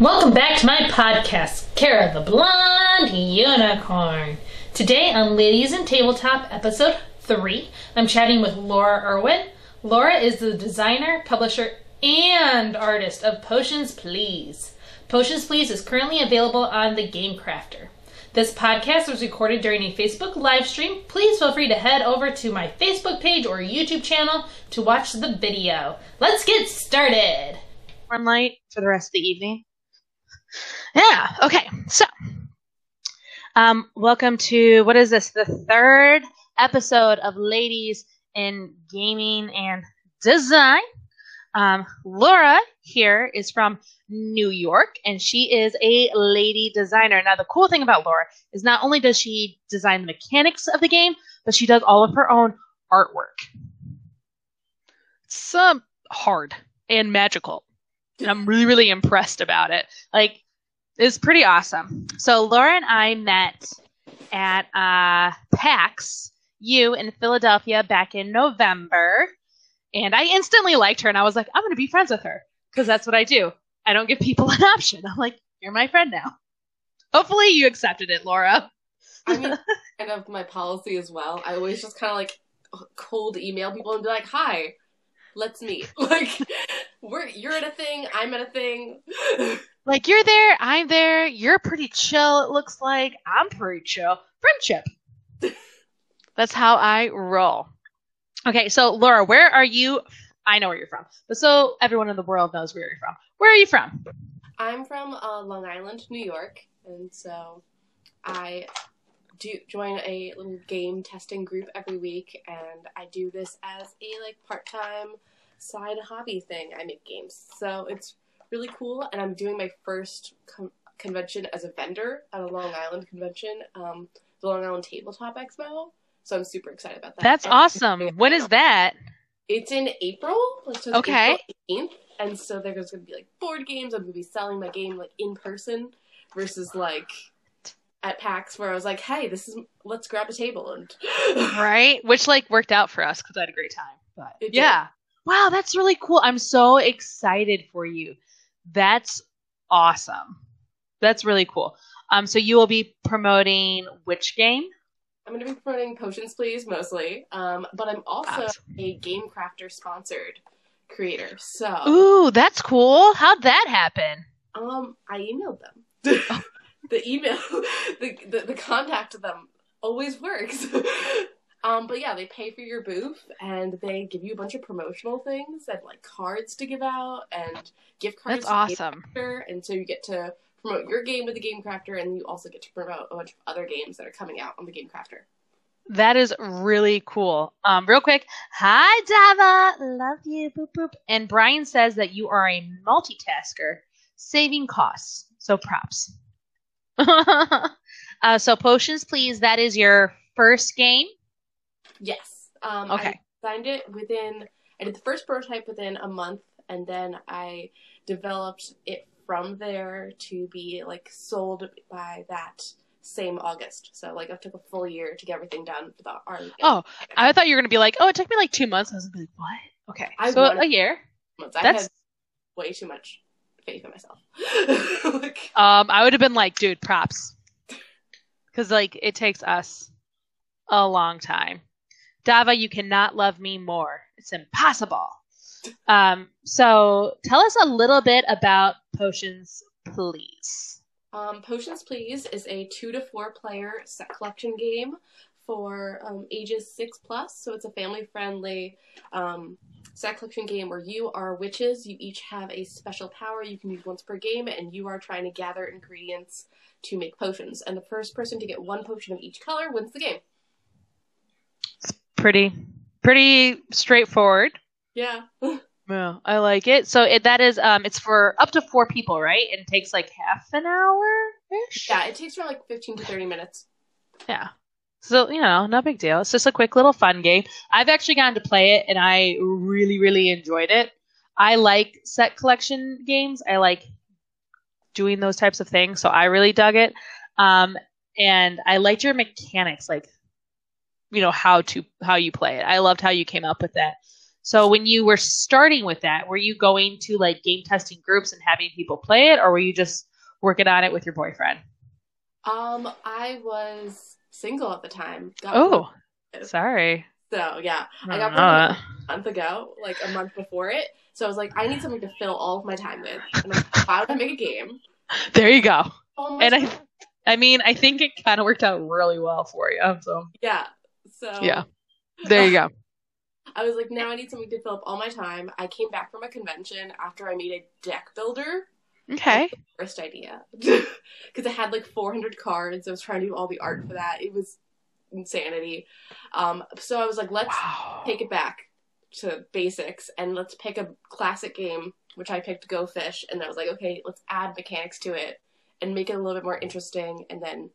Welcome back to my podcast, Cara the Blonde Unicorn. Today on Ladies in Tabletop, episode 3, I'm chatting with Laura Erwin. Laura is the designer, publisher, and artist of Potions Please. Potions Please is currently available on the Game Crafter. This podcast was recorded during a Facebook live stream. Please feel free to head over to my Facebook page or YouTube channel to watch the video. Let's get started. Warm light for the rest of the evening. Yeah. Okay. So, um, welcome to what is this? The third episode of Ladies in Gaming and Design. Um, Laura here is from New York, and she is a lady designer. Now, the cool thing about Laura is not only does she design the mechanics of the game, but she does all of her own artwork. Um, hard and magical. And I'm really, really impressed about it. Like, it's pretty awesome. So, Laura and I met at uh, PAX U in Philadelphia back in November. And I instantly liked her, and I was like, I'm going to be friends with her because that's what I do. I don't give people an option. I'm like, you're my friend now. Hopefully, you accepted it, Laura. I mean, kind of my policy as well. I always just kind of like cold email people and be like, "Hi, let's meet." Like, we're you're at a thing, I'm at a thing. Like, you're there, I'm there, you're pretty chill, it looks like. I'm pretty chill. Friendship. That's how I roll. Okay, so Laura, where are you? I know where you're from, but so everyone in the world knows where you're from. Where are you from? I'm from uh, Long Island, New York, and so I do join a little game testing group every week, and I do this as a like part-time side hobby thing. I make games, so it's really cool. And I'm doing my first com- convention as a vendor at a Long Island convention, um, the Long Island Tabletop Expo. So I'm super excited about that. That's And- awesome. When is that? It's in April. So it's Okay. April 18th, and so there's going to be like board games. I'm going to be selling my game like in person versus like at PAX where I was like, hey, this is let's grab a table and Right? Which like worked out for us because I had a great time. But It did. yeah. Wow, that's really cool. I'm so excited for you. That's awesome. That's really cool. Um, so you will be promoting which game? I'm going to be promoting Potions Please mostly, um, but I'm also Awesome. a Game Crafter sponsored creator. So Ooh, that's cool. How'd that happen? um, I emailed them. the email, the, the the contact them always works. um, but yeah, they pay for your booth and they give you a bunch of promotional things and like cards to give out and gift cards. That's to awesome. Crafter. And so you get to promote your game with the Game Crafter, and you also get to promote a bunch of other games that are coming out on the Game Crafter. That is really cool. Um, real quick, hi Dava, love you, boop boop. And Brian says that you are a multitasker, saving costs. So props. uh, so potions, please. That is your first game. Yes. Um, Okay. I designed it within. I did the first prototype within a month, and then I developed it from there to be like sold by that same August. So like I took a full year to get everything done for the art. Oh, I thought you were gonna be like, oh, it took me like two months. I was like, what? Okay, I so a year. months. That's way too much faith in myself. like, um, I would have been like, dude, props, because like it takes us a long time. Dava, you cannot love me more. It's impossible. Um, so tell us a little bit about potions, please. Um, Potions Please is a two to four player set collection game for um, ages six plus. So it's a family friendly um, set collection game where you are witches. You each have a special power you can use once per game, and you are trying to gather ingredients to make potions. And the first person to get one potion of each color wins the game. It's Pretty, pretty straightforward. Yeah. Yeah, I like it. So it, that is, um, it's for up to four people, right? And it takes like half an hour ish. yeah, it takes around like 15 to 30 minutes. Yeah. So, you know, no big deal. It's just a quick little fun game. I've actually gotten to play it and I really, really enjoyed it. I like set collection games. I like doing those types of things. So I really dug it. Um, and I liked your mechanics, like, you know, how to, how you play it. I loved how you came up with that. So when you were starting with that, were you going to like game testing groups and having people play it, or were you just working on it with your boyfriend? Um, I was single at the time. Got Oh, sorry. so yeah, I I got promoted a month ago, like a month before it. So I was like, I need something to fill all of my time with. And I'm like, why would I make a game? There you go. Oh And I, I mean, I think it kind of worked out really well for you. Um, so yeah. So Yeah. there you go. I was like, now I need something to fill up all my time. I came back from a convention after I made a deck builder. Okay. First idea. Because it had like 400 cards. I was trying to do all the art for that. It was insanity. Um, so I was like, let's Wow. take it back to basics and let's pick a classic game, which I picked Go Fish. And I was like, okay, let's add mechanics to it and make it a little bit more interesting and then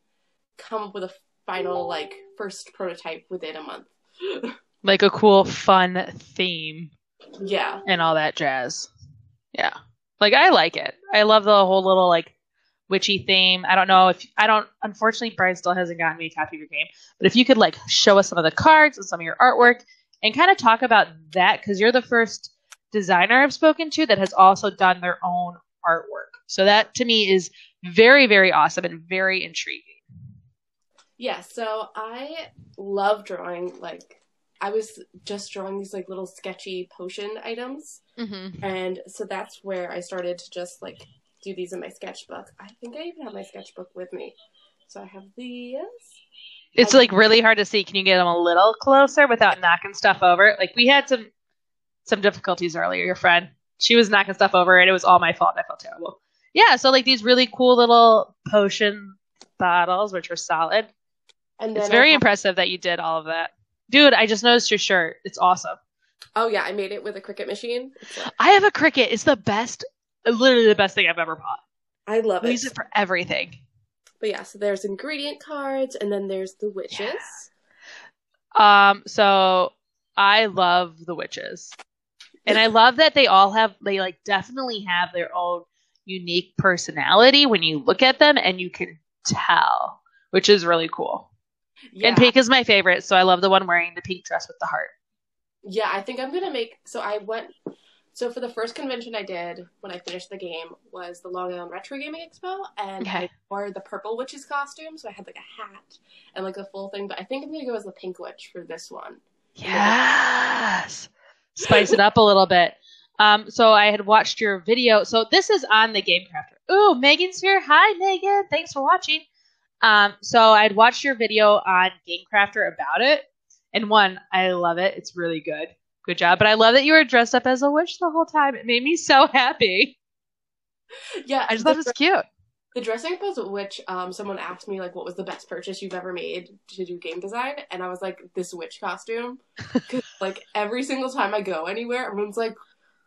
come up with a final, like, first prototype within a month. Like a cool, fun theme yeah. and all that jazz. Yeah. Like I like it. I love the whole little like witchy theme. I don't know if I don't unfortunately Brian still hasn't gotten me a copy of your game. But if you could like show us some of the cards and some of your artwork and kind of talk about that because you're the first designer I've spoken to that has also done their own artwork. So that to me is very, very awesome and very intriguing. Yeah, so I love drawing, like, I was just drawing these, like, little sketchy potion items. Mm-hmm. And so that's where I started to just, like, do these in my sketchbook. I think I even have my sketchbook with me. So I have these. It's like really hard to see. Can you get them a little closer without knocking stuff over? Like we had some some difficulties earlier. Your friend, she was knocking stuff over, and it was all my fault. I felt terrible. Yeah, so like these really cool little potion bottles, which are solid. And then It's very have- impressive that you did all of that, dude. I just noticed your shirt. It's awesome. Oh, yeah, I made it with a Cricut machine. Like, I have a Cricut. It's the best, literally the best thing I've ever bought. I love I it. use it for everything. But yeah, so there's ingredient cards, and then there's the witches. Um, so I love the witches. And I love that they all have they like definitely have their own unique personality when you look at them and you can tell, which is really cool. Yeah. And pink is my favorite, so I love the one wearing the pink dress with the heart. Yeah, I think I'm gonna make. So I went. So for the first convention I did when I finished the game was the Long Island Retro Gaming Expo, and Okay. I wore the purple witch's costume, so I had like a hat and like the full thing. But I think I'm gonna go as the pink witch for this one. Yes. Spice it up a little bit. Um, so I had watched your video. So this is on the Game Crafter. Ooh, Megan's here. Hi, Megan. Thanks for watching. Um, so I'd watched your video on Game Crafter about it. And one, I love it. It's really good. Good job. But I love that you were dressed up as a witch the whole time. It made me so happy. Yeah, I just thought it was cute. the dressing up as a witch. Um, someone asked me like, what was the best purchase you've ever made to do game design, and I was like, this witch costume. 'Cause, like every single time I go anywhere, everyone's like.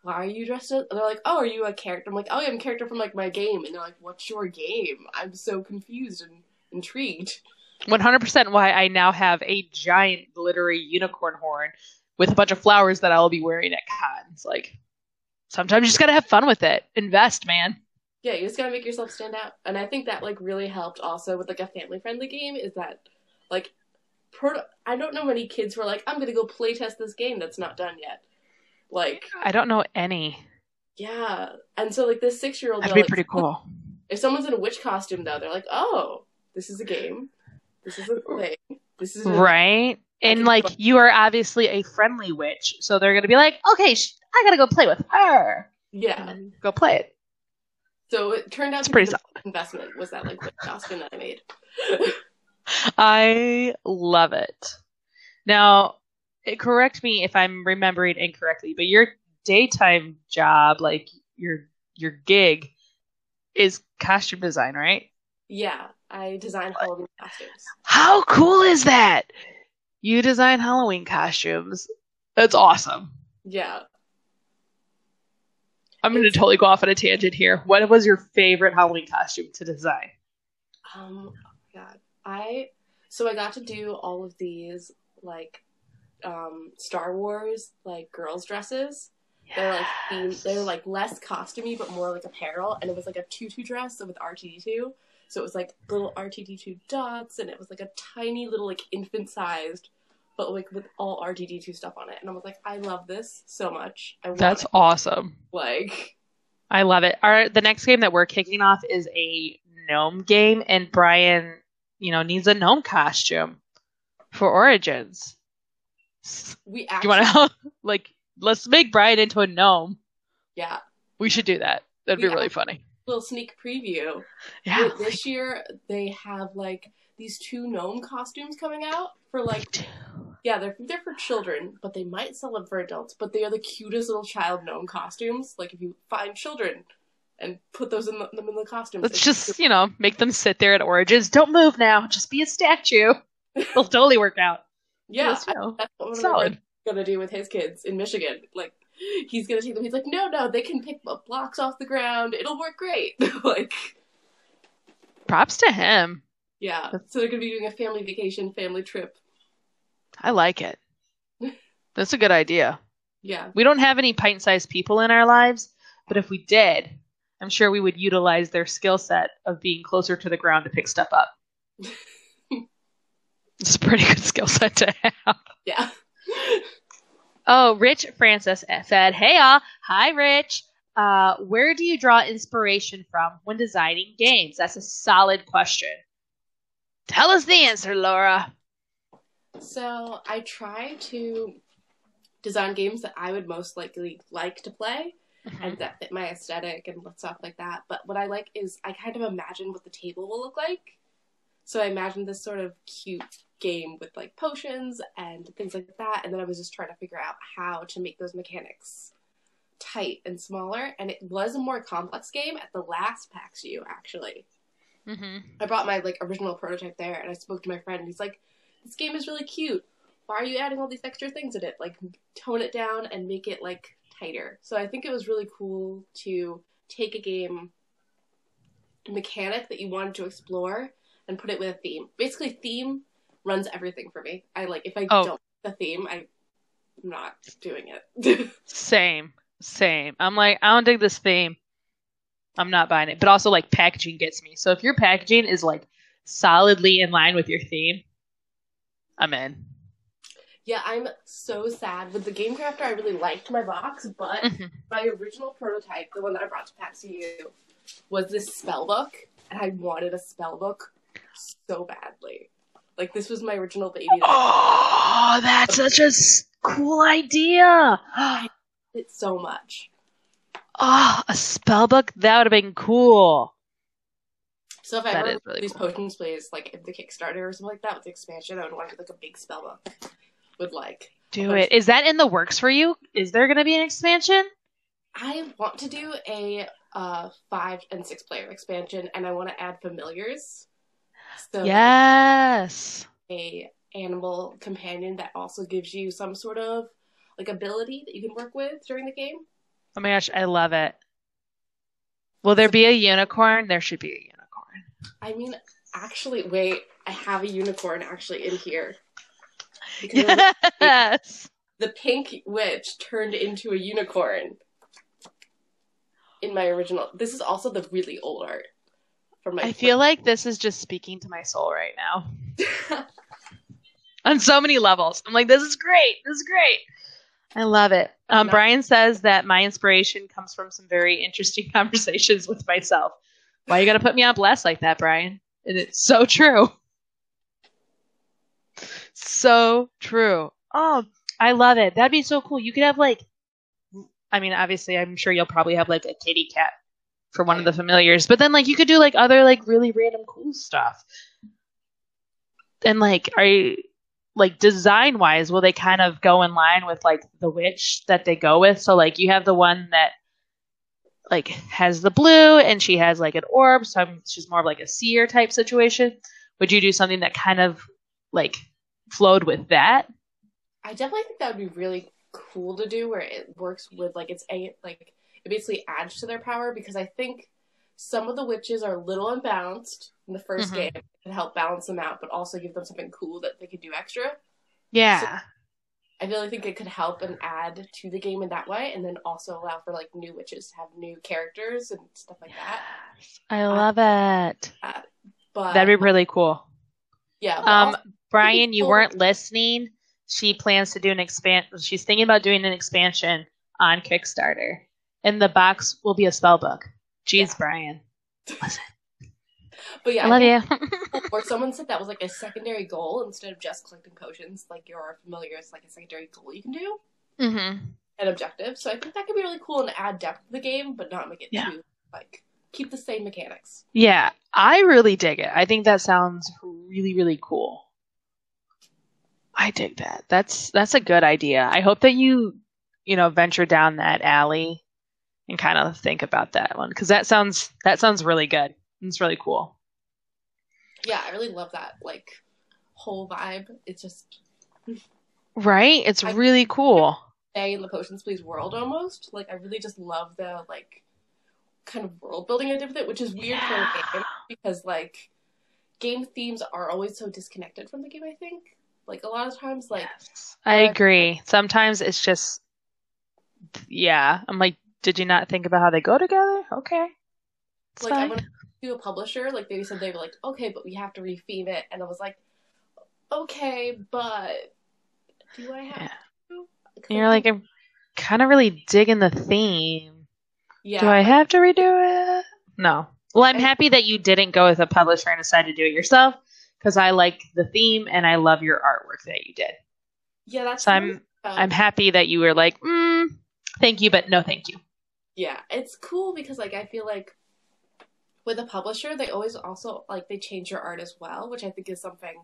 Why are you dressed up? And they're like, "Oh, are you a character?" I'm like, "Oh, yeah, I'm a character from like my game." And they're like, "What's your game?" I'm so confused and intrigued. 100% why I now have a giant glittery unicorn horn with a bunch of flowers that I will be wearing at cons. Like, sometimes you just gotta have fun with it. Invest, man. Yeah, you just gotta make yourself stand out. And I think that like really helped also with like a family friendly game is that like pro- I don't know many kids who are like, I'm gonna go play test this game that's not done yet. Like, I don't know any. yeah. And so like this six year old That'd be pretty cool. if someone's in a witch costume though, they're like, Oh, this is a game. This is a thing. This is Right? And like, so. you are obviously a friendly witch, so they're gonna be like, okay, sh- I gotta go play with her. Yeah. go play it. So it turned out It's to pretty be the solid. investment was that like the costume that I made. I love it. Now, correct me if I'm remembering incorrectly, but your daytime job, like your your gig, is costume design, right? yeah. I designed Halloween costumes. How cool is that? You design Halloween costumes. That's awesome. Yeah. I'm going to totally go off on a tangent here. What was your favorite Halloween costume to design? Um, oh my god, I so I got to do all of these like um Star Wars like girls dresses. They're like themed, they're like less costumey but more like apparel, and it was like a tutu dress with R2D2. So it was like little R2D2 dots, and it was like a tiny little like infant sized but like with all R2D2 stuff on it. And I was like, I love this so much. That's it. awesome. like I love it. Our the next game that we're kicking off is a gnome game, and Brian, you know, needs a gnome costume for Origins. we actually, you want to help? like let's make Brian into a gnome? yeah, We should do that. That'd be We really funny. Little sneak preview. Yeah. This year they have like these two gnome costumes coming out for like yeah they're they're for children but they might sell them for adults but they are the cutest little child gnome costumes like if you find children and put those in the, them in the costumes Let's just, you know, make them sit there at Origins. Don't move now. Just be a statue. It'll totally work out. yeah Just, you know, that's what one of my solid. gonna do with his kids in Michigan like he's gonna take them he's like no no they can pick up blocks off the ground it'll work great like Props to him. yeah so they're gonna be doing a family vacation family trip I like it. That's a good idea. yeah We don't have any pint sized people in our lives, but if we did, I'm sure we would utilize their skill set of being closer to the ground to pick stuff up. it's a pretty good skill set to have. yeah Oh, Rich Francis said, Hey, all. Hi, Rich. Uh, where do you draw inspiration from when designing games? That's a solid question. Tell us the answer, Laura. So I try to design games that I would most likely like to play and that fit my aesthetic and stuff like that. But what I like is I kind of imagine what the table will look like. So I imagined this sort of cute game with like potions and things like that, and then I was just trying to figure out how to make those mechanics tight and smaller. And it was a more complex game at the last PAX U actually. Mm-hmm. I brought my like original prototype there, and I spoke to my friend, and he's like, "This game is really cute. Why are you adding all these extra things in it? Like, tone it down and make it like tighter." So I think it was really cool to take a game mechanic that you wanted to explore and put it with a theme. Basically, theme runs everything for me. I like if I Oh. don't the theme, I'm not doing it. Same, same. I'm like, I don't dig this theme. I'm not buying it. But also, like, packaging gets me. So if your packaging is like solidly in line with your theme, I'm in. yeah, I'm so sad with the Game Crafter. I really liked my box, but Mhm. my original prototype, the one that I brought to PAX U, was this spell book, and I wanted a spell book so badly. Like this was my original baby. Oh, that's such a cool idea. It's so much. Oh, a spell book? That would have been cool. So if I ever really these cool. Potions Please like in the Kickstarter or something like that with the expansion, I would want like a big spell book with like. Do it. Is that in the works for you? Is there going to be an expansion? I want to do a uh five and six player expansion, and I want to add familiars. So Yes. a animal companion that also gives you some sort of like ability that you can work with during the game. Oh my gosh, I love it. Will there be a unicorn? There should be a unicorn. I mean, actually, wait, I have a unicorn actually in here. Because Yes. the pink witch turned into a unicorn in my original. This is also the really old art from my. I feel like this is just speaking to my soul right now. On so many levels. I'm like, this is great. This is great. I love it. Um, No. Brian says that my inspiration comes from some very interesting conversations with myself. Why you gotta put me on blast like that, Brian? And it's so true. So true. Oh, I love it. That'd be so cool. You could have like, I mean, obviously, I'm sure you'll probably have like a kitty cat for one of the familiars, but then like you could do like other like really random cool stuff. And like, are you like design wise, will they kind of go in line with like the witch that they go with? So like you have the one that like has the blue and she has like an orb, so I'm, she's more of like a seer type situation. Would you do something that kind of like flowed with that? I definitely think that would be really cool to do, where it works with like it's a like it basically adds to their power because I think some of the witches are a little unbalanced in the 1st Mhm. game and help balance them out, but also give them something cool that they could do extra. Yeah. I really think it could help and add to the game in that way, and then also allow for like new witches to have new characters and stuff like that. I love it. But That'd be really cool. yeah, Um, Brian, you cool. weren't listening, she plans to do an expand. She's thinking about doing an expansion on Kickstarter, and the box will be a spell book. Jeez, Yeah. Brian, But yeah, I love think- you. Or someone said that was like a secondary goal instead of just collecting potions. Like you're familiar, it's like a secondary goal you can do, hmm an objective. So I think that could be really cool and add depth to the game, but not make it Yeah. too like keep the same mechanics. Yeah, I really dig it. I think that sounds really, really cool. I dig that. That's that's a good idea. I hope that you, you know, venture down that alley and kind of think about that one because that sounds that sounds really good. It's really cool. Yeah, I really love that like whole vibe. It's just Right? It's I- really cool. stay in the potions please world almost. Like I really just love the like kind of world building I did with it, which is weird for a game because like game themes are always so disconnected from the game. I think like a lot of times like Yes. I uh, agree. Sometimes it's just yeah. I'm like, did you not think about how they go together? Okay. It's like I fine. went to a publisher, like they said they were like, okay, but we have to retheme it, and I was like, okay, but do I have Yeah. to? you're like, I'm kind of really digging the theme. yeah, Do I have to redo it? No. Well, I'm I- happy that you didn't go with a publisher and decided to do it yourself because I like the theme and I love your artwork that you did. yeah, that's So I'm um, I'm happy that you were like, mm, thank you, but no, thank you. Yeah, it's cool because like I feel like with a publisher, they always also like they change your art as well, which I think is something.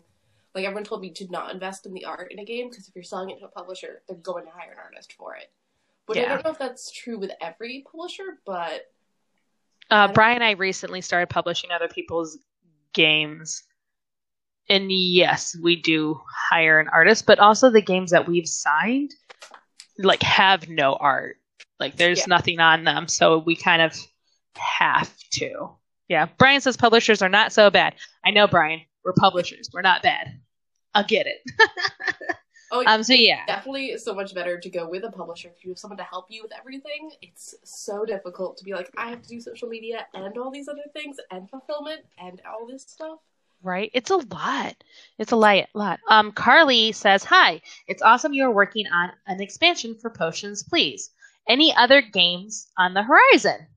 Like everyone told me to not invest in the art in a game because if you're selling it to a publisher, they're going to hire an artist for it. But I don't know if that's true with every publisher, but Uh, Brian and I recently started publishing other people's games. And yes, we do hire an artist, but also the games that we've signed like have no art. Like there's Yeah. nothing on them, so we kind of have to. Yeah, Brian says publishers are not so bad. I know, Brian. We're publishers. We're not bad. I'll get it. oh, um. So yeah, definitely so much better to go with a publisher if you have someone to help you with everything. It's so difficult to be like, I have to do social media and all these other things and fulfillment and all this stuff. right? It's a lot. It's a lot. lot. Um, Carly says, "Hi, it's awesome you are working on an expansion for Potions, please. Any other games on the horizon?"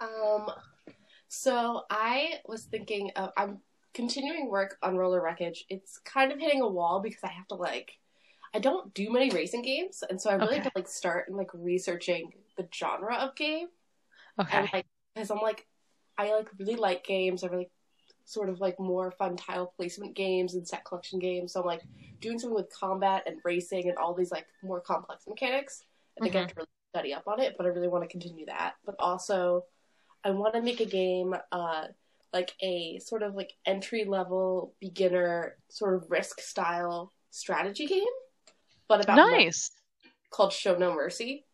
Um, so I was thinking of I'm continuing work on Roller Wreckage. It's kind of hitting a wall because I have to like I don't do many racing games, and so I really Okay. have to like start and like researching the genre of game. Okay. and like because I'm like I like really like games. I really sort of like more fun tile placement games and set collection games. So I'm like doing something with combat and racing and all these like more complex mechanics. I think I have to really study up on it, but I really want to continue that. But also, I want to make a game, uh, like a sort of like entry level beginner sort of risk style strategy game, but about nice. called Show No Mercy.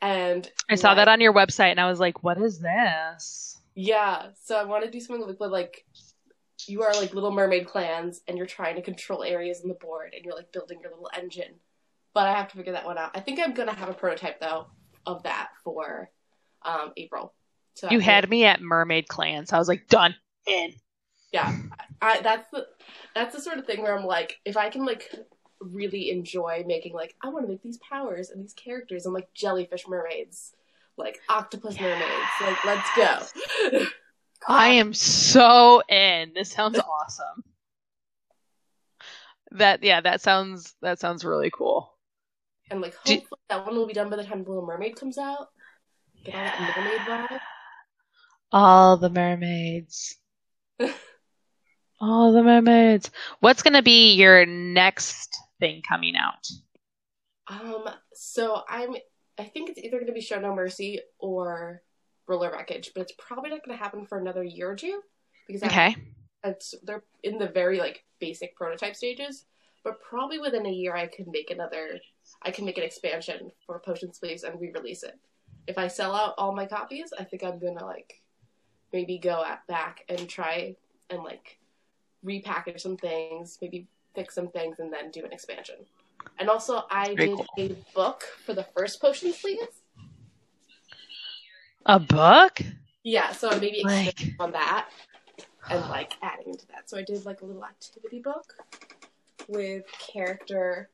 And I saw like- that on your website, and I was like, "What is this?" Yeah, so I want to do something with, with like you are like Little Mermaid clans, and you're trying to control areas on the board, and you're like building your little engine. But I have to figure that one out. I think I'm gonna have a prototype though of that for um, April. So You had me at Mermaid Clans. I was like, "Done." In. yeah. I, that's the that's the sort of thing where I'm like, if I can like really enjoy making like I want to make these powers and these characters and like jellyfish mermaids, like octopus mermaids, like let's go. I am so in. This sounds awesome. That yeah, that sounds that sounds really cool. And like hopefully that one will be done by the time Little Mermaid comes out. Get all that mermaid vibe. All the mermaids. All the mermaids. What's gonna be your next thing coming out? Um, so I'm I think it's either gonna be Show No Mercy or Roller Wreckage, but it's probably not gonna happen for another year or two. Because I Okay. it's they're in the very like basic prototype stages. But probably within a year I could make another I can make an expansion for Potions Please and re-release it. If I sell out all my copies, I think I'm gonna like maybe go at back and try and like repackage some things, maybe fix some things, and then do an expansion. And also, I Very did cool. a book for the first Potions Please. A book? Yeah, so maybe Like expand on that and like adding into that. So I did like a little activity book. With character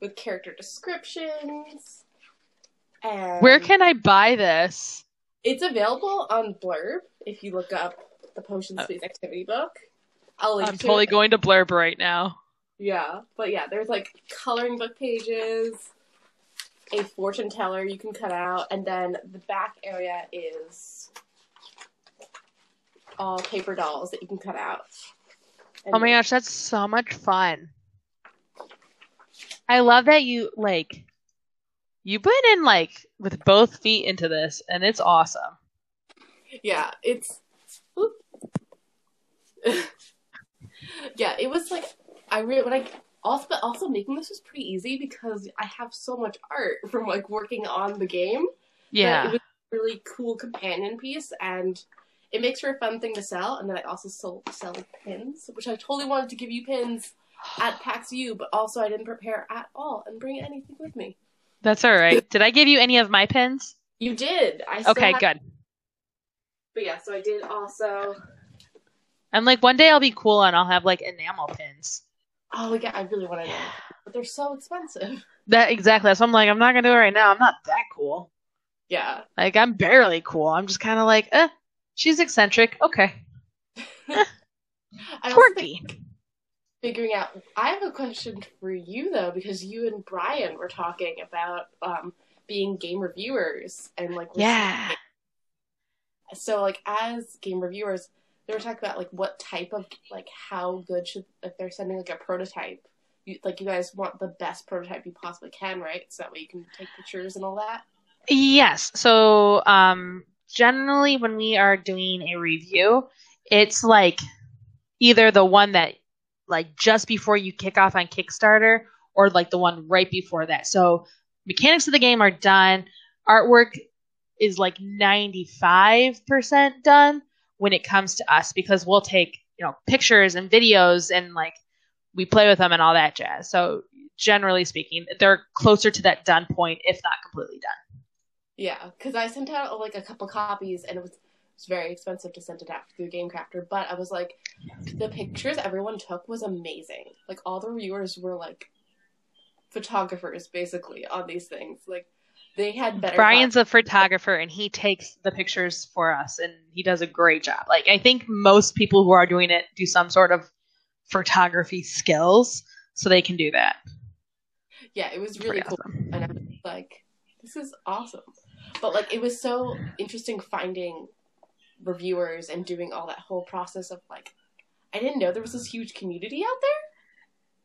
with character descriptions. And Where can I buy this? it's available on Blurb if you look up the Potion Uh, Space Activity Book. I'll link I'm to totally it. going to Blurb right now. Yeah, but yeah, there's like coloring book pages, a fortune teller you can cut out, and then the back area is all paper dolls that you can cut out. And Oh my gosh, that's so much fun. I love that you like you put in like with both feet into this and it's awesome. Yeah, it's. yeah, it was like I really when I also but also making this was pretty easy because I have so much art from like working on the game. Yeah. it was a really cool companion piece and it makes for a fun thing to sell. And then I also sold sell pins, which I totally wanted to give you pins at PAX U, but also I didn't prepare at all and bring anything with me. That's all right. Did I give you any of my pins? You did. I Okay, have- good. But yeah, so I did also. I'm like one day I'll be cool and I'll have like enamel pins. Oh yeah, I really want to know, but they're so expensive. That exactly. So I'm like, I'm not gonna do it right now. I'm not that cool. Yeah. Like I'm barely cool. I'm just kind of like, eh, she's eccentric. Okay, I also think quirky. figuring out. I have a question for you though, because you and Brian were talking about um, being game reviewers and like Yeah. So like as game reviewers, they were talking about like what type of like how good should if they're sending like a prototype. You, like you guys want the best prototype you possibly can, right? So that way you can take pictures and all that. Yes. So, um, generally, when we are doing a review, it's like either the one that, like, just before you kick off on Kickstarter, or like the one right before that. So, mechanics of the game are done. Artwork is like 95% done when it comes to us because we'll take, you know, pictures and videos and like we play with them and all that jazz. So, generally speaking, they're closer to that done point, if not completely done. Yeah, because I sent out like a couple copies, and it was it was very expensive to send it out through Game Crafter. But I was like, the pictures everyone took was amazing. Like all the reviewers were like photographers, basically, on these things. Like they had better. Brian's a photographer and he takes the pictures for us and he does a great job. Like I think most people who are doing it do some sort of photography skills so they can do that. yeah, it was really cool, awesome. and I was like, this is awesome. But like, it was so interesting finding reviewers and doing all that whole process of like, I didn't know there was this huge community out there.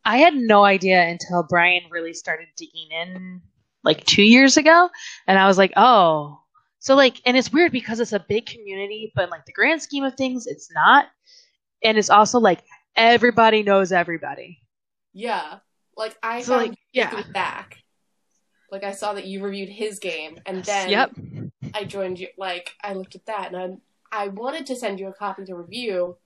I had no idea until Brian really started digging in like 2 years ago and I was like, "Oh, so like and it's weird because it's a big community, but in like the grand scheme of things it's not. And it's also like everybody knows everybody. Yeah, like I So, like, yeah. Back. Like I saw that you reviewed his game, and then yep. I joined you. Like I looked at that, and I I wanted to send you a copy to review,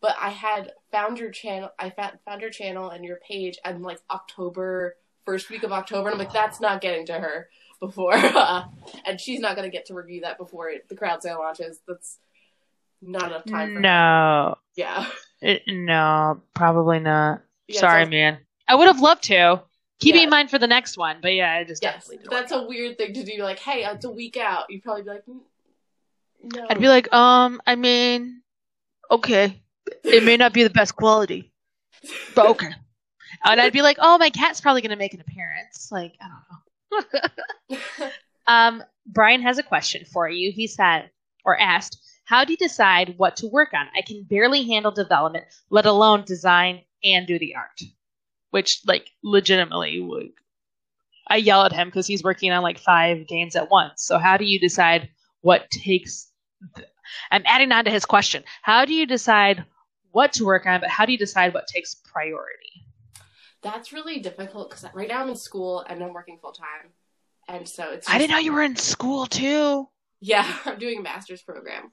but I had found your channel. I found found your channel and your page, and like October first week of October, and I'm like, that's not getting to her before, uh, and she's not gonna get to review that before it, the crowd sale launches. That's not enough time for her. No. Yeah. It, no, probably not. Yeah, Sorry, so- man. I would have loved to. Keep it Yeah. in mind for the next one, but yeah, I just Yes, definitely didn't that's work a weird thing to do. Like, hey, it's a week out. You'd probably be like, "Mm, no. I'd be like, um, I mean, okay, it may not be the best quality, but okay. And I'd be like, oh, my cat's probably gonna make an appearance. Like, I don't know. Um, Brian has a question for you. He said or asked, "How do you decide what to work on? I can barely handle development, let alone design and do the art." Which, like, legitimately, like, I yell at him because he's working on like five games at once. So, how do you decide what takes? th- I'm adding on to his question. How do you decide what to work on, but how do you decide what takes priority? That's really difficult because right now I'm in school and I'm working full time, and so it's. I didn't know you were in school too. Yeah, I'm doing a master's program.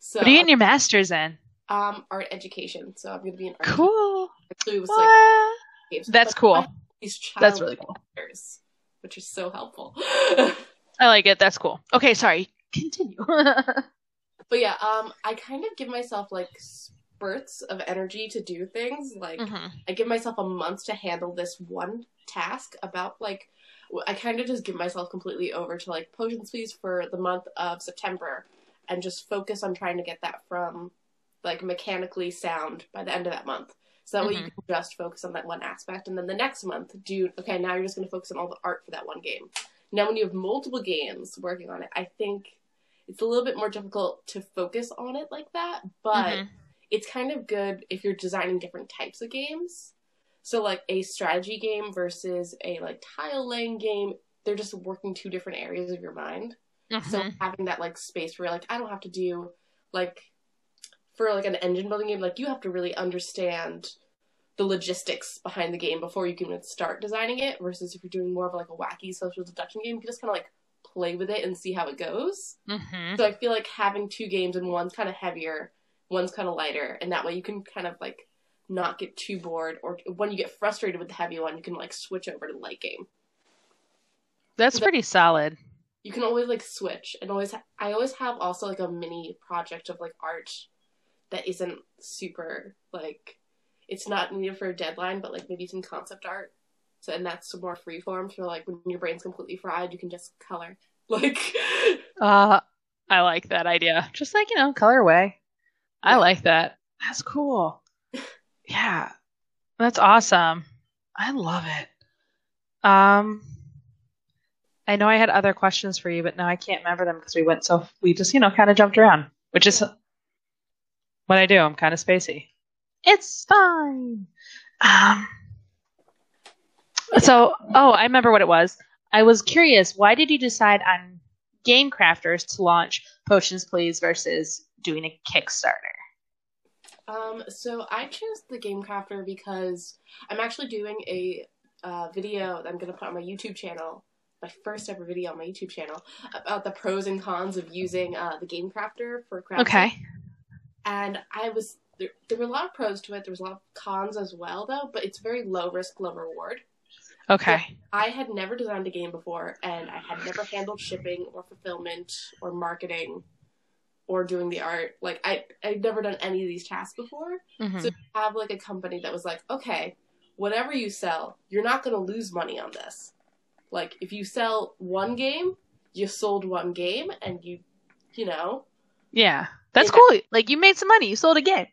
So What are you getting your master's in? um art education. So I'm going to be an art. Cool. Actually, was like What? Games. That's But cool. These child That's really cool. letters, which is so helpful. I like it. That's cool. Okay, sorry. Continue. But yeah, um, I kind of give myself like spurts of energy to do things. Like hmm I give myself a month to handle this one task about like I kind of just give myself completely over to like potions please for the month of September and just focus on trying to get that from like mechanically sound by the end of that month. So that way you Mhm. can just focus on that one aspect and then the next month do okay, now you're just going to focus on all the art for that one game. Now when you have multiple games working on it, I think it's a little bit more difficult to focus on it like that, but Mhm. it's kind of good if you're designing different types of games. So like a strategy game versus a like tile laying game, they're just working two different areas of your mind. So Mhm. having that like space where like I don't have to do like for like an engine building game, like you have to really understand the logistics behind the game before you can start designing it. Versus if you're doing more of like a wacky social deduction game, you can just kind of like play with it and see how it goes. Mhm. So I feel like having two games and one's kind of heavier, one's kind of lighter, and that way you can kind of like not get too bored, or when you get frustrated with the heavy one, you can like switch over to the light game. That's pretty solid. You can always like switch, and always ha- I always have also like a mini project of like art that isn't super like it's not needed for a deadline, but like maybe some concept art. So and that's more free form. So like when your brain's completely fried, you can just color. Like Uh, I like that idea. Just like you know, color away. I like that. That's cool. Yeah, that's awesome. I love it. Um, I know I had other questions for you, but now I can't remember them because we went so we just you know kind of jumped around, which is what I do. I'm kind of spacey. It's fine. Um. So, oh, I remember what it was. I was curious, why did you decide on Game Crafters to launch Potions Please versus doing a Kickstarter? Um, so I chose the Game Crafter because I'm actually doing a uh, video that I'm going to put on my YouTube channel, my first ever video on my YouTube channel, about the pros and cons of using uh, the Game Crafter for crafting. Okay. And I was there, there were a lot of pros to it. There was a lot of cons as well, though. But it's very low risk, low reward. Okay. I had never designed a game before, and I had never handled shipping or fulfillment or marketing or doing the art. Like I, I'd never done any of these tasks before. Mhm. So have like a company that was like, okay, whatever you sell, you're not going to lose money on this. Like if you sell one game, you sold one game, and you, you know, yeah. That's Yeah. cool. Like you made some money. You sold a game.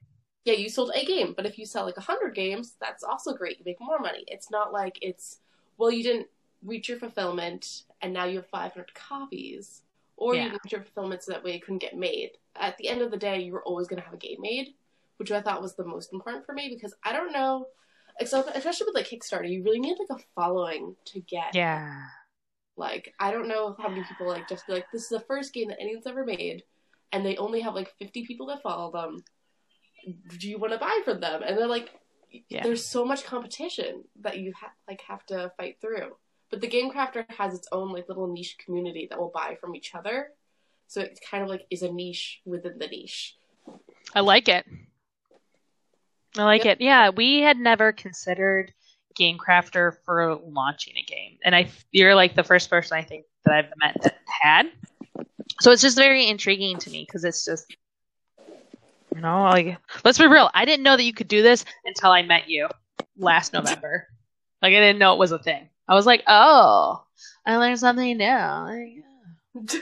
yeah, you sold a game. But if you sell like a hundred games, that's also great. You make more money. It's not like it's well, you didn't reach your fulfillment, and now you have 500 copies, or you didn't reach your fulfillment so that way it couldn't get made. At the end of the day, you were always going to have a game made, which I thought was the most important for me because I don't know, especially with like Kickstarter, you really need like a following to get. Yeah. Like I don't know how many people like just be like, this is the first game that anyone's ever made, and they only have like 50 people that follow them. Do you want to buy from them? And they're like, Yeah. there's so much competition that you ha- like have to fight through. But the Game Crafter has its own like little niche community that will buy from each other, so it kind of like is a niche within the niche. I like it. I like it. Yeah, we had never considered Game Crafter for launching a game, and I you're like the first person I think that I've met that had. So it's just very intriguing to me because it's just, you know, like let's be real. I didn't know that you could do this until I met you last November. Like I didn't know it was a thing. I was like, oh, I learned something new.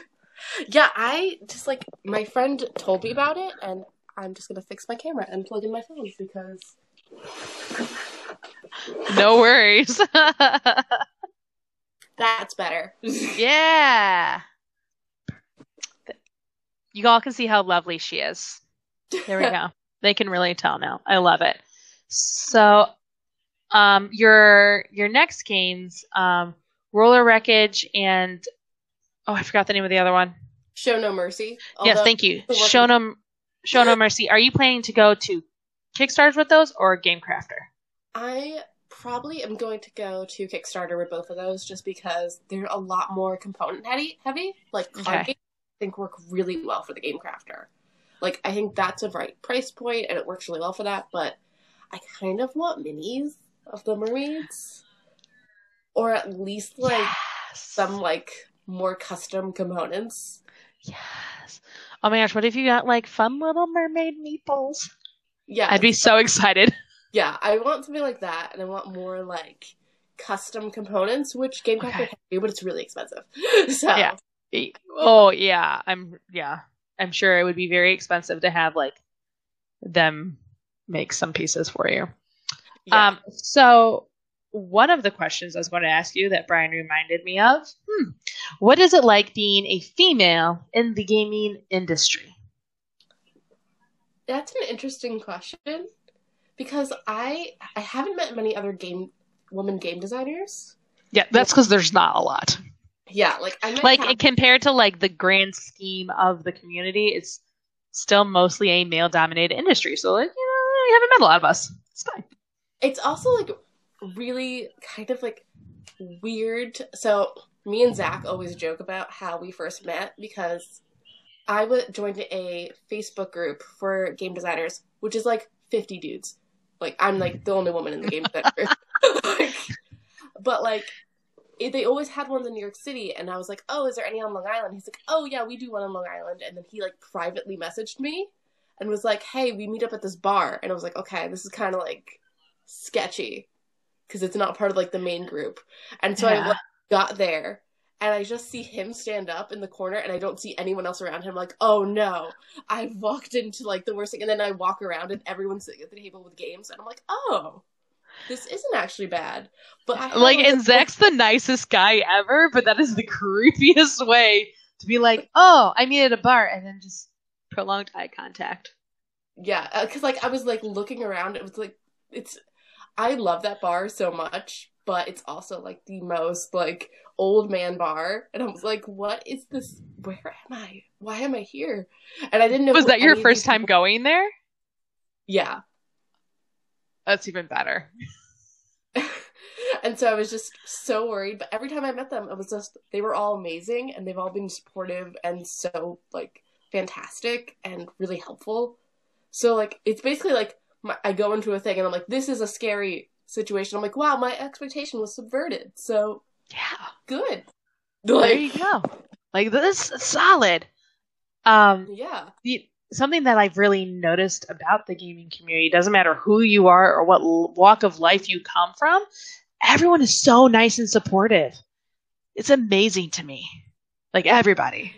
Yeah, I just like my friend told me about it, and I'm just gonna fix my camera and plug in my phone because no worries. that's better. Yeah. You all can see how lovely she is. There we go. they can really tell now. I love it. So, um, your your next games, um, Roller Wreckage and oh, I forgot the name of the other one. Show no mercy. yes, thank you. Show no, Show no mercy. Are you planning to go to Kickstarters with those or Game Crafter? I probably am going to go to Kickstarter with both of those just because they're a lot more component heavy. Heavy, like card Okay. Think work really well for the Game Crafter. Like I think that's a right price point and it works really well for that. But I kind of want minis of the mermaids, or at least like yes. some like more custom components. Yes. Oh my gosh, what if you got like fun little mermaid meeples? Yeah, I'd be so excited. yeah. I want something like that, and I want more like custom components, which Game Factory Okay. can do, but it's really expensive. so Yeah. Oh yeah, I'm yeah. I'm sure it would be very expensive to have like them make some pieces for you. yeah. Um, so one of the questions I was going to ask you that Brian reminded me of, hmm, what is it like being a female in the gaming industry? That's an interesting question because I I haven't met many other game woman game designers. Yeah, that's because there's not a lot. Yeah, like I Like Kat- compared to like the grand scheme of the community, it's still mostly a male-dominated industry. So like, you know, you haven't met a lot of us. It's fine. it's also like really kind of like weird. So me and Zach always joke about how we first met because I w- joined a Facebook group for game designers, which is like 50 dudes. Like I'm like the only woman in the game design group. Like, but like it, they always had ones in New York City, and I was like, "Oh, is there any on Long Island?" He's like, "Oh yeah, we do one on Long Island." And then he like privately messaged me and was like, "Hey, we meet up at this bar." And I was like, "Okay, this is kind of like sketchy because it's not part of like the main group." And so I like, got there. And I just see him stand up in the corner, and I don't see anyone else around him. Like, oh no, I've walked into like the worst thing. And then I walk around, and everyone's sitting at the table with games, and I'm like, oh, this isn't actually bad. But I like, and Zach's the nicest guy ever, but that is the creepiest way to be like, oh, I meet at a bar, and then just prolonged eye contact. Yeah, uh, because like I was like looking around. It was like it's. I love that bar so much, but it's also like the most like old man bar, and I was like, "What is this? Where am I? Why am I here?" And I didn't know. Was that your first time people- going there? Yeah. That's even better. and so I was just so worried. But every time I met them, it was just they were all amazing, and they've all been supportive and so like fantastic and really helpful. So like it's basically like my, I go into a thing and I'm like, this is a scary situation. I'm like, wow, my expectation was subverted. So Yeah. good. There you go. Like this is solid. Um yeah, the, something that I've really noticed about the gaming community doesn't matter who you are or what walk of life you come from, everyone is so nice and supportive. It's amazing to me. Like everybody.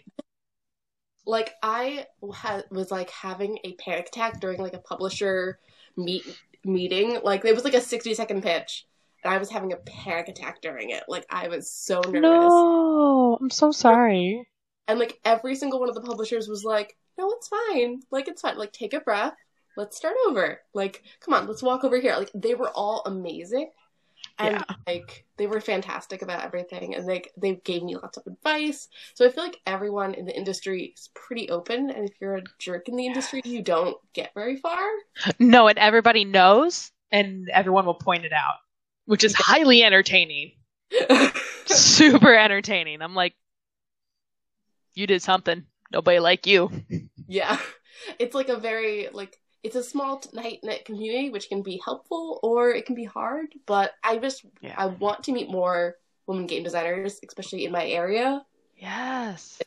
like I ha- was like having a panic attack during like a publisher meet meeting. Like it was like a 60 second pitch. And I was having a panic attack during it. Like I was so nervous. No, I'm so sorry. And like every single one of the publishers was like, "No, it's fine. Like it's fine. Like take a breath. Let's start over. Like come on, let's walk over here." Like they were all amazing. And Yeah. like they were fantastic about everything and like they gave me lots of advice. So I feel like everyone in the industry is pretty open and if you're a jerk in the industry, you don't get very far. No, and everybody knows, and everyone will point it out, which is highly entertaining. Super entertaining. I'm like, you did something. Nobody like you. Yeah. It's like a very like it's a small tight knit community which can be helpful or it can be hard, but I just Yeah. I want to meet more women game designers, especially in my area. Yes.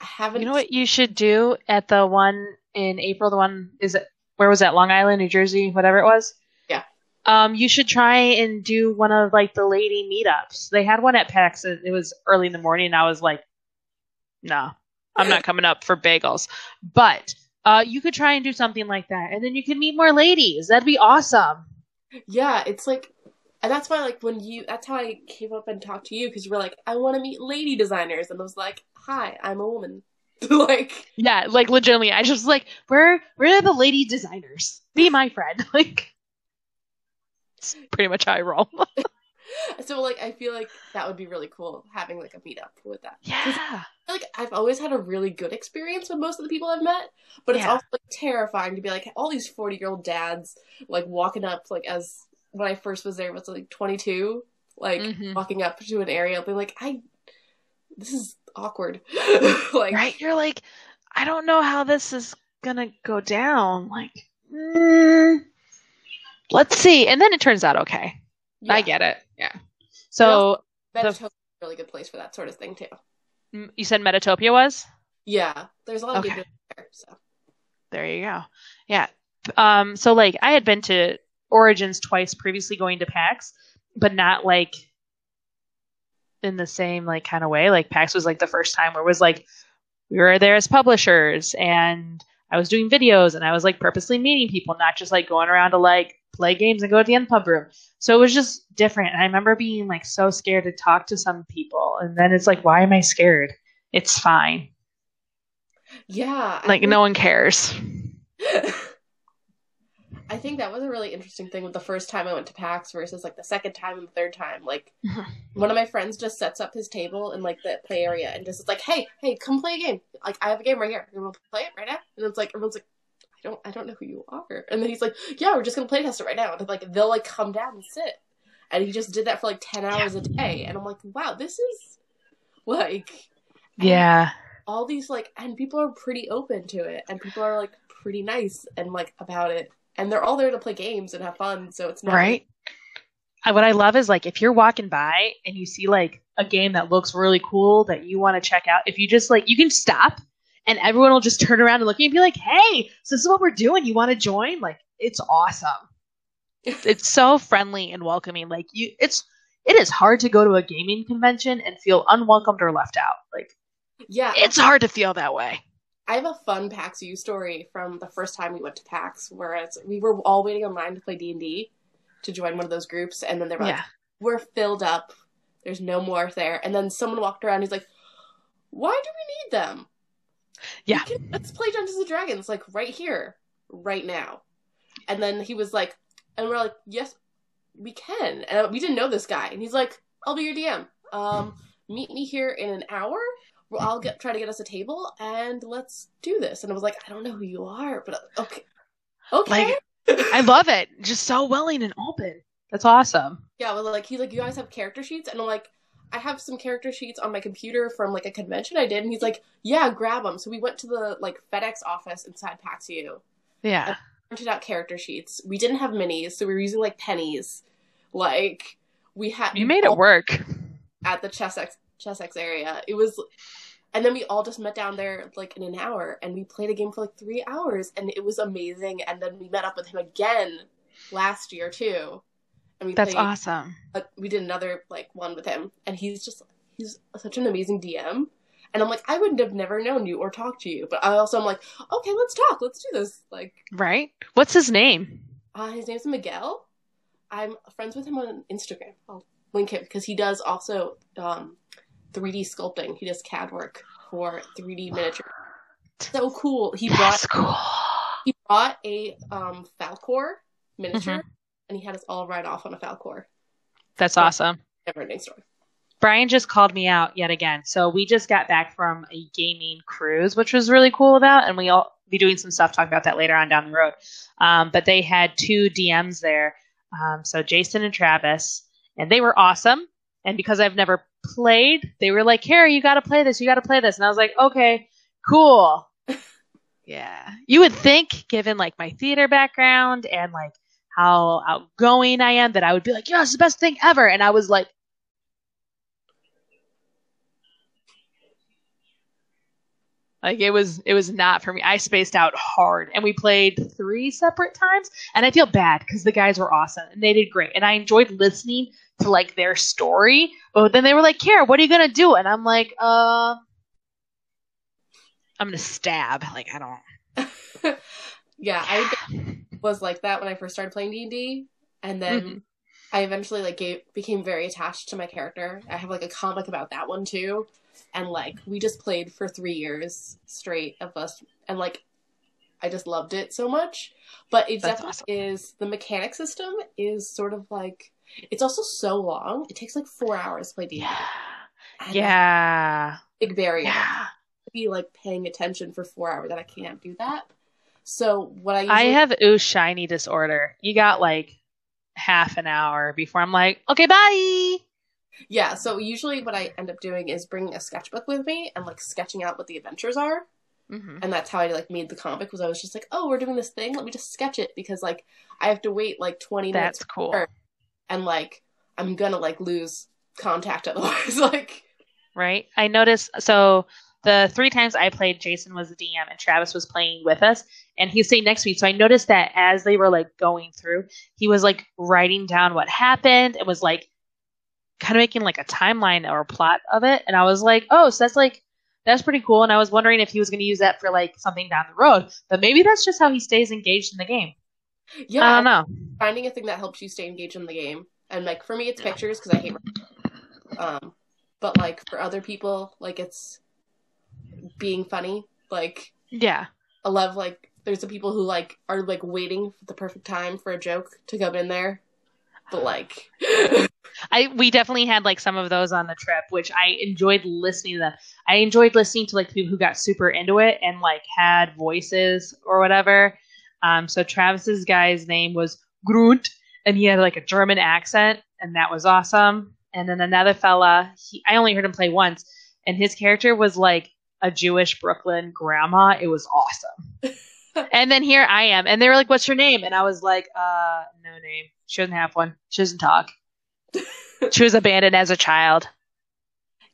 I haven't You know what you should do at the one in April? The one is it? Where was that? Long Island, New Jersey, whatever it was. Yeah. Um, you should try and do one of like the lady meetups. They had one at PAX. It was early in the morning. And I was like, no, I'm not coming up for bagels. But uh, you could try and do something like that, and then you could meet more ladies. That'd be awesome. Yeah, it's like and that's why like when you that's how I came up and talked to you because you were like, I want to meet lady designers and I was like, Hi, I'm a woman. like Yeah, like legitimately, I just like where where are the lady designers? Be my friend. Like, it's pretty much how I roll. so like I feel like that would be really cool having like a meetup with that. yeah. like I've always had a really good experience with most of the people I've met, but it's Yeah. also like terrifying to be like all these forty year old dads like walking up like as when I first was there was like twenty two, like Mhm. walking up to an area, being like I this is awkward, like right? You're like, I don't know how this is gonna go down. Like, mm, let's see. And then it turns out okay. I get it. Yeah. So Metatopia's a really good place for that sort of thing too. you said Metatopia was? Yeah, there's a lot of Okay. good there. So There you go. Yeah. Um, so like I had been to Origins twice previously, going to PAX, but not like in the same like kind of way. Like PAX was like the first time where it was like we were there as publishers and I was doing videos and I was like purposely meeting people, not just like going around to like play games and go to the end pub room. So it was just different. And I remember being like so scared to talk to some people. And then it's like, why am I scared? It's fine. Yeah. I Like think- no one cares. I think that was a really interesting thing with the first time I went to PAX versus like the second time and the third time. Like one of my friends just sets up his table in like the play area and just is like, "Hey, hey, come play a game. Like I have a game right here. You want to play it right now?" And it's like everyone's like, "I don't, I don't know who you are." And then he's like, "Yeah, we're just gonna play test it right now." And like they'll like come down and sit, and he just did that for like ten hours a day. And I'm like, "Wow, this is like." Yeah. all these like and people are pretty open to it and people are like pretty nice and like about it and they're all there to play games and have fun so it's not Right. What I love is like if you're walking by and you see like a game that looks really cool that you want to check out, if you just like you can stop and everyone will just turn around and look at you and be like, "Hey, so this is what we're doing. You want to join?" Like it's awesome. it's so friendly and welcoming. Like you, it's it is hard to go to a gaming convention and feel unwelcomed or left out. Like yeah it's hard to feel that way. i have a fun pax u story from the first time we went to pax whereas we were all waiting online to play d&d to join one of those groups and then they were like, "We're filled up there's no more there and then someone walked around he's like why do we need them Yeah. Can- let's play dungeons and dragons like right here right now. And then he was like and we're like yes we can. And we didn't know this guy. And he's like i'll be your dm um meet me here in an hour. Well, i'll get try to get us a table and let's do this. And i was like i don't know who you are but okay. Okay. I love it. Just so willing and open. That's awesome. Yeah, well, like he's like, you guys have character sheets, and I'm like, I have some character sheets on my computer from like a convention I did, and he's like, yeah, grab them. So we went to the like FedEx office inside PAX U, Yeah. printed out character sheets. We didn't have minis, so we were using like pennies. Like we had, You made it work. at the Chessex Chessex area. It was, and then we all just met down there like in an hour, and we played a game for like three hours, and it was amazing. And then we met up with him again last year too, and we That's awesome. uh, we did another like one with him, and he's just he's such an amazing DM. And I'm like, I wouldn't have never known you or talked to you, but I also am like, okay, let's talk, let's do this. Like, Right? What's his name? uh, his name's Miguel. I'm friends with him on Instagram. I'll link him because he does also um, 3D sculpting. He does CAD work for 3D miniature. So cool. He brought That's cool. he brought a um, Falkor miniature, Mm-hmm. And he had us all ride off on a Falkor. That's awesome. Never ending story. Brian just called me out yet again. So we just got back from a gaming cruise, which was really cool about, and we all be doing some stuff talk about that later on down the road. Um, but they had two DMs there, um, so Jason and Travis, and they were awesome. And because I've never played, they were like, "Carrie, you got to play this. You got to play this." And I was like, "Okay, cool." yeah, you would think, given like my theater background and like how outgoing I am, that I would be like, "Yeah, it's the best thing ever." And I was like. Like it was it was not for me. I spaced out hard and we played three separate times and I feel bad because the guys were awesome and they did great. And I enjoyed listening to like their story. But then they were like, Cara, what are you gonna do? And I'm like, uh I'm gonna stab. Like I don't yeah, I was like that when I first started playing D and D, and then Mhm. I eventually like gave, became very attached to my character. I have like a comic about that one too, and like we just played for three years straight of us, and like I just loved it so much. But it That's definitely awesome. is the mechanic system is sort of like it's also so long. It takes like four hours to play D Yeah. Yeah. big barrier. Yeah. Be like paying attention for four hours, and I can't do that. So what I I have ooh shiny disorder. You got like half an hour before I'm like, okay, bye. Yeah, so usually what I end up doing is bringing a sketchbook with me and like sketching out what the adventures are, Mm-hmm. and that's how I like made the comic. Was I was just like, oh, we're doing this thing, let me just sketch it because like I have to wait like twenty minutes That's cool. And like I'm gonna like lose contact otherwise. like right? I noticed. So the three times I played, Jason was the DM and Travis was playing with us, and he sitting next to me. So I noticed that as they were like going through, he was like writing down what happened It was like kind of making like a timeline or a plot of it. And I was like, oh, so that's like that's pretty cool. And I was wondering if he was going to use that for like something down the road, but maybe that's just how he stays engaged in the game. Yeah, I don't know. finding a thing that helps you stay engaged in the game. And like for me, it's pictures because I hate. Um, but like for other people, like it's being funny. Like Yeah. I love like there's the people who like are like waiting for the perfect time for a joke to come in there, but like I we definitely had like some of those on the trip, which I enjoyed listening to them. I enjoyed listening to like people who got super into it and like had voices or whatever. Um, so Travis's guy's name was Grunt, and he had like a German accent, and that was awesome. And then another fella, he, I only heard him play once, and his character was like a Jewish Brooklyn grandma. It was awesome. and then here I am, and they were like, "What's your name?" And I was like, "Uh, no name. She doesn't have one. She doesn't talk." she was abandoned as a child.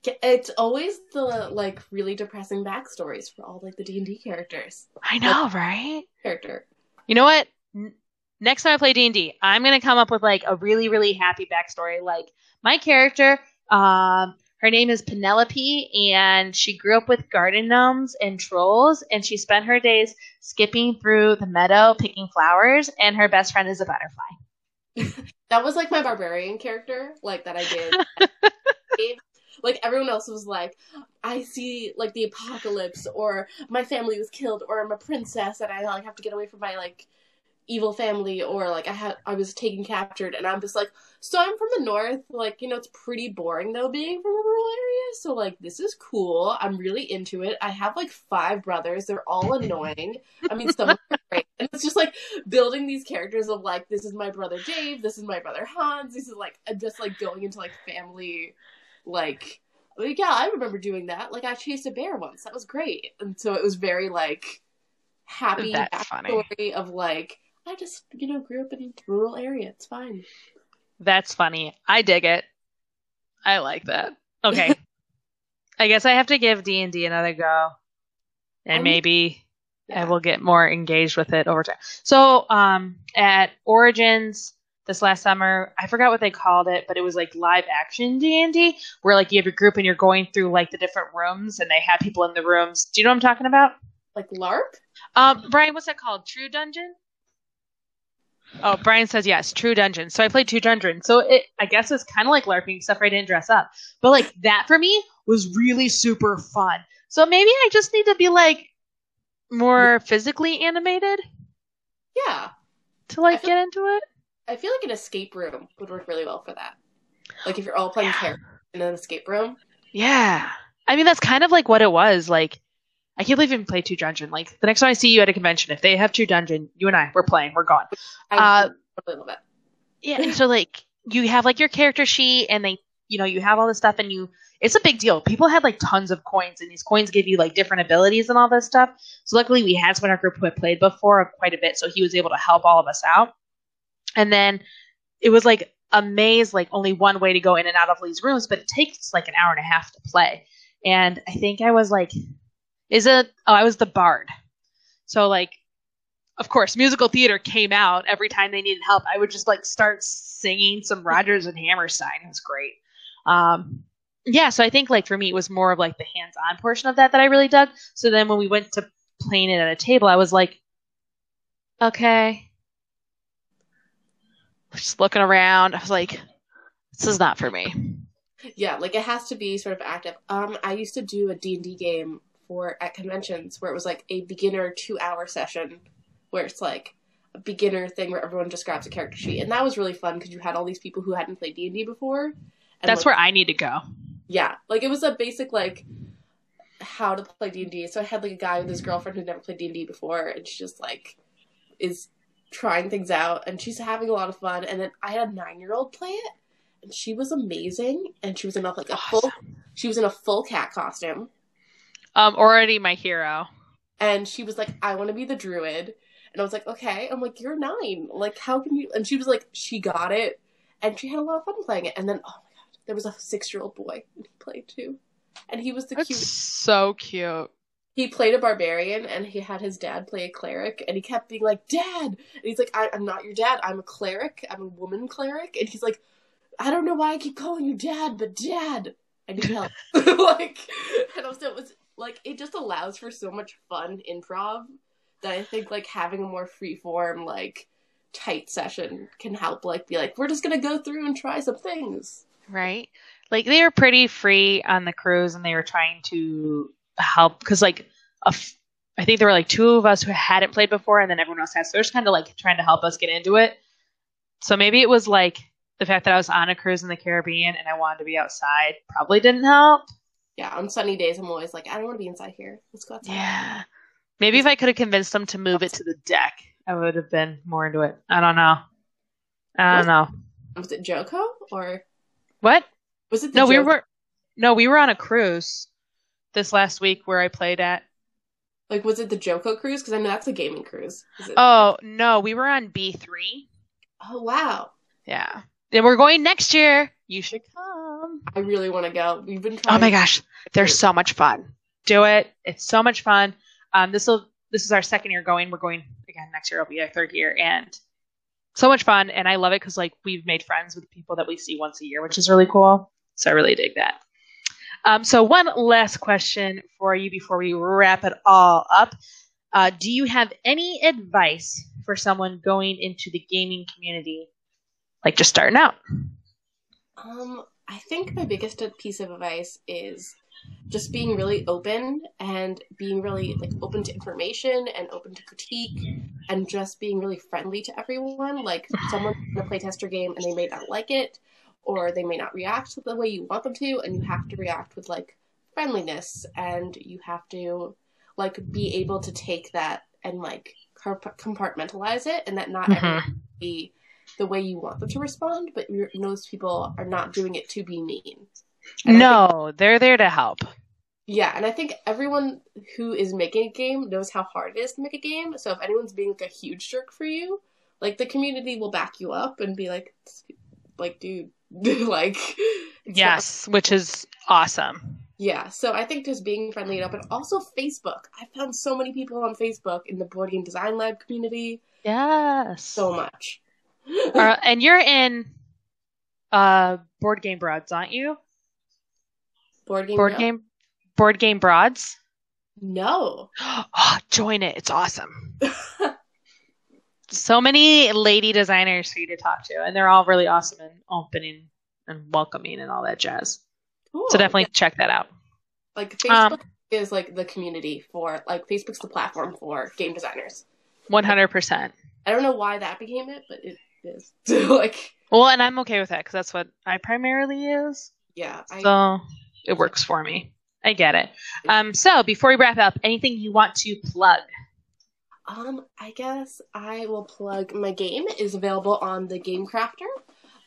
it's always the like really depressing backstories for all like the D and D characters. I know, right? Character. You know what? N- Next time I play D and D, I'm gonna come up with like a really, really happy backstory. Like my character, um, her name is Penelope, and she grew up with garden gnomes and trolls, and she spent her days skipping through the meadow picking flowers, and her best friend is a butterfly. That was like my barbarian character, like that I did. like everyone else was like, I see like the apocalypse, or my family was killed, or I'm a princess and I like have to get away from my like evil family, or like I had I was taken captured, and I'm just like, so I'm from the north, like you know it's pretty boring though being from a rural area, so like this is cool. I'm really into it. I have like five brothers. They're all annoying. I mean, some are great, and it's just like building these characters of like this is my brother Dave, this is my brother Hans. This is like I'm just like going into like family, like. Like, yeah, I remember doing that. Like, I chased a bear once. That was great. And so it was very, like, happy That's funny. of, like, I just, you know, grew up in a rural area. It's fine. That's funny. I dig it. I like that. Okay. I guess I have to give D and D another go, and Um, maybe I will get more engaged with it over time. So, um, at Origins this last summer, I forgot what they called it, but it was like live action D and D, where like you have your group and you're going through like the different rooms, and they have people in the rooms. Do you know what I'm talking about? Like LARP? Um, Brian, what's that called? True Dungeon? Oh, Brian says yes, True Dungeon. So I played True Dungeon. So it, I guess it's kind of like LARPing, except I didn't dress up. But like that for me was really super fun. So maybe I just need to be like more physically animated Yeah. to like feel- get into it. I feel like an escape room would work really well for that. Like, if you're all playing Yeah. characters in an escape room. Yeah. I mean, that's kind of like what it was. Like, I can't believe you play True Dungeon. Like, the next time I see you at a convention, if they have True Dungeon, you and I, we're playing, we're gone. I Uh, totally love it. Yeah, and so like you have like your character sheet and they you know, you have all this stuff and you it's a big deal. People had like tons of coins and these coins give you like different abilities and all this stuff. So luckily we had someone in our group who had played before quite a bit, so he was able to help all of us out. And then it was like a maze, like only one way to go in and out of these rooms, but it takes like an hour and a half to play. And I think I was like is it oh I was the bard. So like of course, musical theater came out every time they needed help. I would just like start singing some Rodgers and Hammerstein. It was great. Um, yeah, so I think like for me, it was more of like the hands-on portion of that that I really dug. So then when we went to playing it at a table, I was like, okay, just looking around. I was like, this is not for me. Yeah, like it has to be sort of active. Um, I used to do a D&D game for at conventions where it was like a beginner two hour session where it's like a beginner thing where everyone just grabs a character sheet. And that was really fun because you had all these people who hadn't played D&D before. And That's like, where I need to go. Yeah, like it was a basic like how to play D and D. So I had like a guy with his girlfriend who'd never played D and D before, and she just like is trying things out, and she's having a lot of fun. And then I had a nine year old play it, and she was amazing. And she was in a, like a full she was in a full cat costume, Um, already my hero. and she was like, "I want to be the druid." And I was like, "Okay." I'm like, "You're nine. Like, how can you?" And she was like, "She got it," and she had a lot of fun playing it. And then, oh my god, there was a six year old boy and he played too. and he was the That's cute. so cute. He played a barbarian, and he had his dad play a cleric, and he kept being like, "Dad," and he's like, I- "I'm not your dad. I'm a cleric. I'm a woman cleric," and he's like, "I don't know why I keep calling you dad, but dad, I need help." like, and also it was like it just allows for so much fun improv that I think like having a more free form like tight session can help like be like we're just gonna go through and try some things Right? Like they were pretty free on the cruise and they were trying to help because like I think there were like two of us who hadn't played before and then everyone else has So they're just kind of like trying to help us get into it. So maybe it was like the fact that I was on a cruise in the Caribbean and I wanted to be outside probably didn't help. Yeah on sunny days i'm always like i don't want to be inside here let's go outside Yeah. Maybe if I could have convinced them to move it to the deck, I would have been more into it. I don't know. I don't know. was it JoCo or What? was it the No, we were no, we were on a cruise this last week where I played at. like was it the JoCo cruise because i know that's a gaming cruise Is it- Oh no, we were on B three. oh wow Yeah, and we're going next year. You should come. I really want to go we've been trying Oh my gosh, they're so much fun. Do it. It's so much fun. Um, this will this is our second year going. We're going again next year. It'll be our third year, and so much fun. And I love it because like we've made friends with people that we see once a year, which is really cool. So I really dig that. Um, so one last question for you before we wrap it all up. Uh, do you have any advice for someone going into the gaming community, like just starting out? Um, I think my biggest piece of advice is just being really open and being really like open to information and open to critique and just being really friendly to everyone. Like someone in a playtester game and they may not like it or they may not react the way you want them to and you have to react with like friendliness and you have to like be able to take that and like compartmentalize it and that not Mhm. everyone be the way you want them to respond, but most people are not doing it to be mean. And I think- No, they're there to help. yeah, and I think everyone who is making a game knows how hard it is to make a game. So if anyone's being like a huge jerk for you, like the community will back you up and be like, like, dude, like, it's not- Yes, which is awesome. yeah. So I think just being friendly enough and. Also, Facebook. I found so many people on Facebook in the board game design lab community. Yes. So much. Uh, and you're in uh board game broads, aren't you? board game. Board no? game board game broads. No. Oh, join it. It's awesome. So many lady designers for you to talk to, and they're all really awesome and opening and welcoming and all that jazz. Cool. So definitely check that out. Like Facebook Um, is like the community for like Facebook's the platform for game designers. One hundred percent. I don't know why that became it, but it is. So like Well, and I'm okay with that because that's what I primarily use. yeah, I So it works for me. I get it. Um, so before we wrap up, anything you want to plug? um I guess I will plug my game is available on the Game Crafter.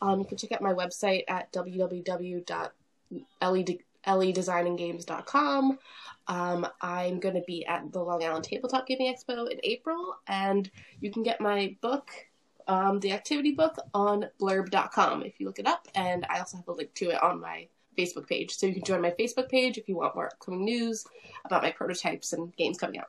Um, you can check out my website at www.ledesigninggames.com. Um, I'm going to be at the Long Island Tabletop Gaming Expo in April, and you can get my book, um, the activity book, on blurb.com if you look it up. And I also have a link to it on my Facebook page. So you can join my Facebook page if you want more upcoming news about my prototypes and games coming out.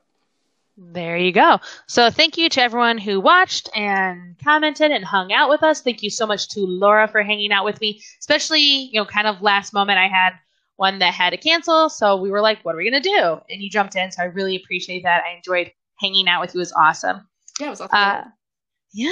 There you go. So thank you to everyone who watched and commented and hung out with us. Thank you so much to Laura for hanging out with me, especially, you know, kind of last moment I had one that had to cancel. So we were like, what are we going to do? And you jumped in. So I really appreciate that. I enjoyed hanging out with you. It was awesome. Yeah, it was awesome. Uh, yeah.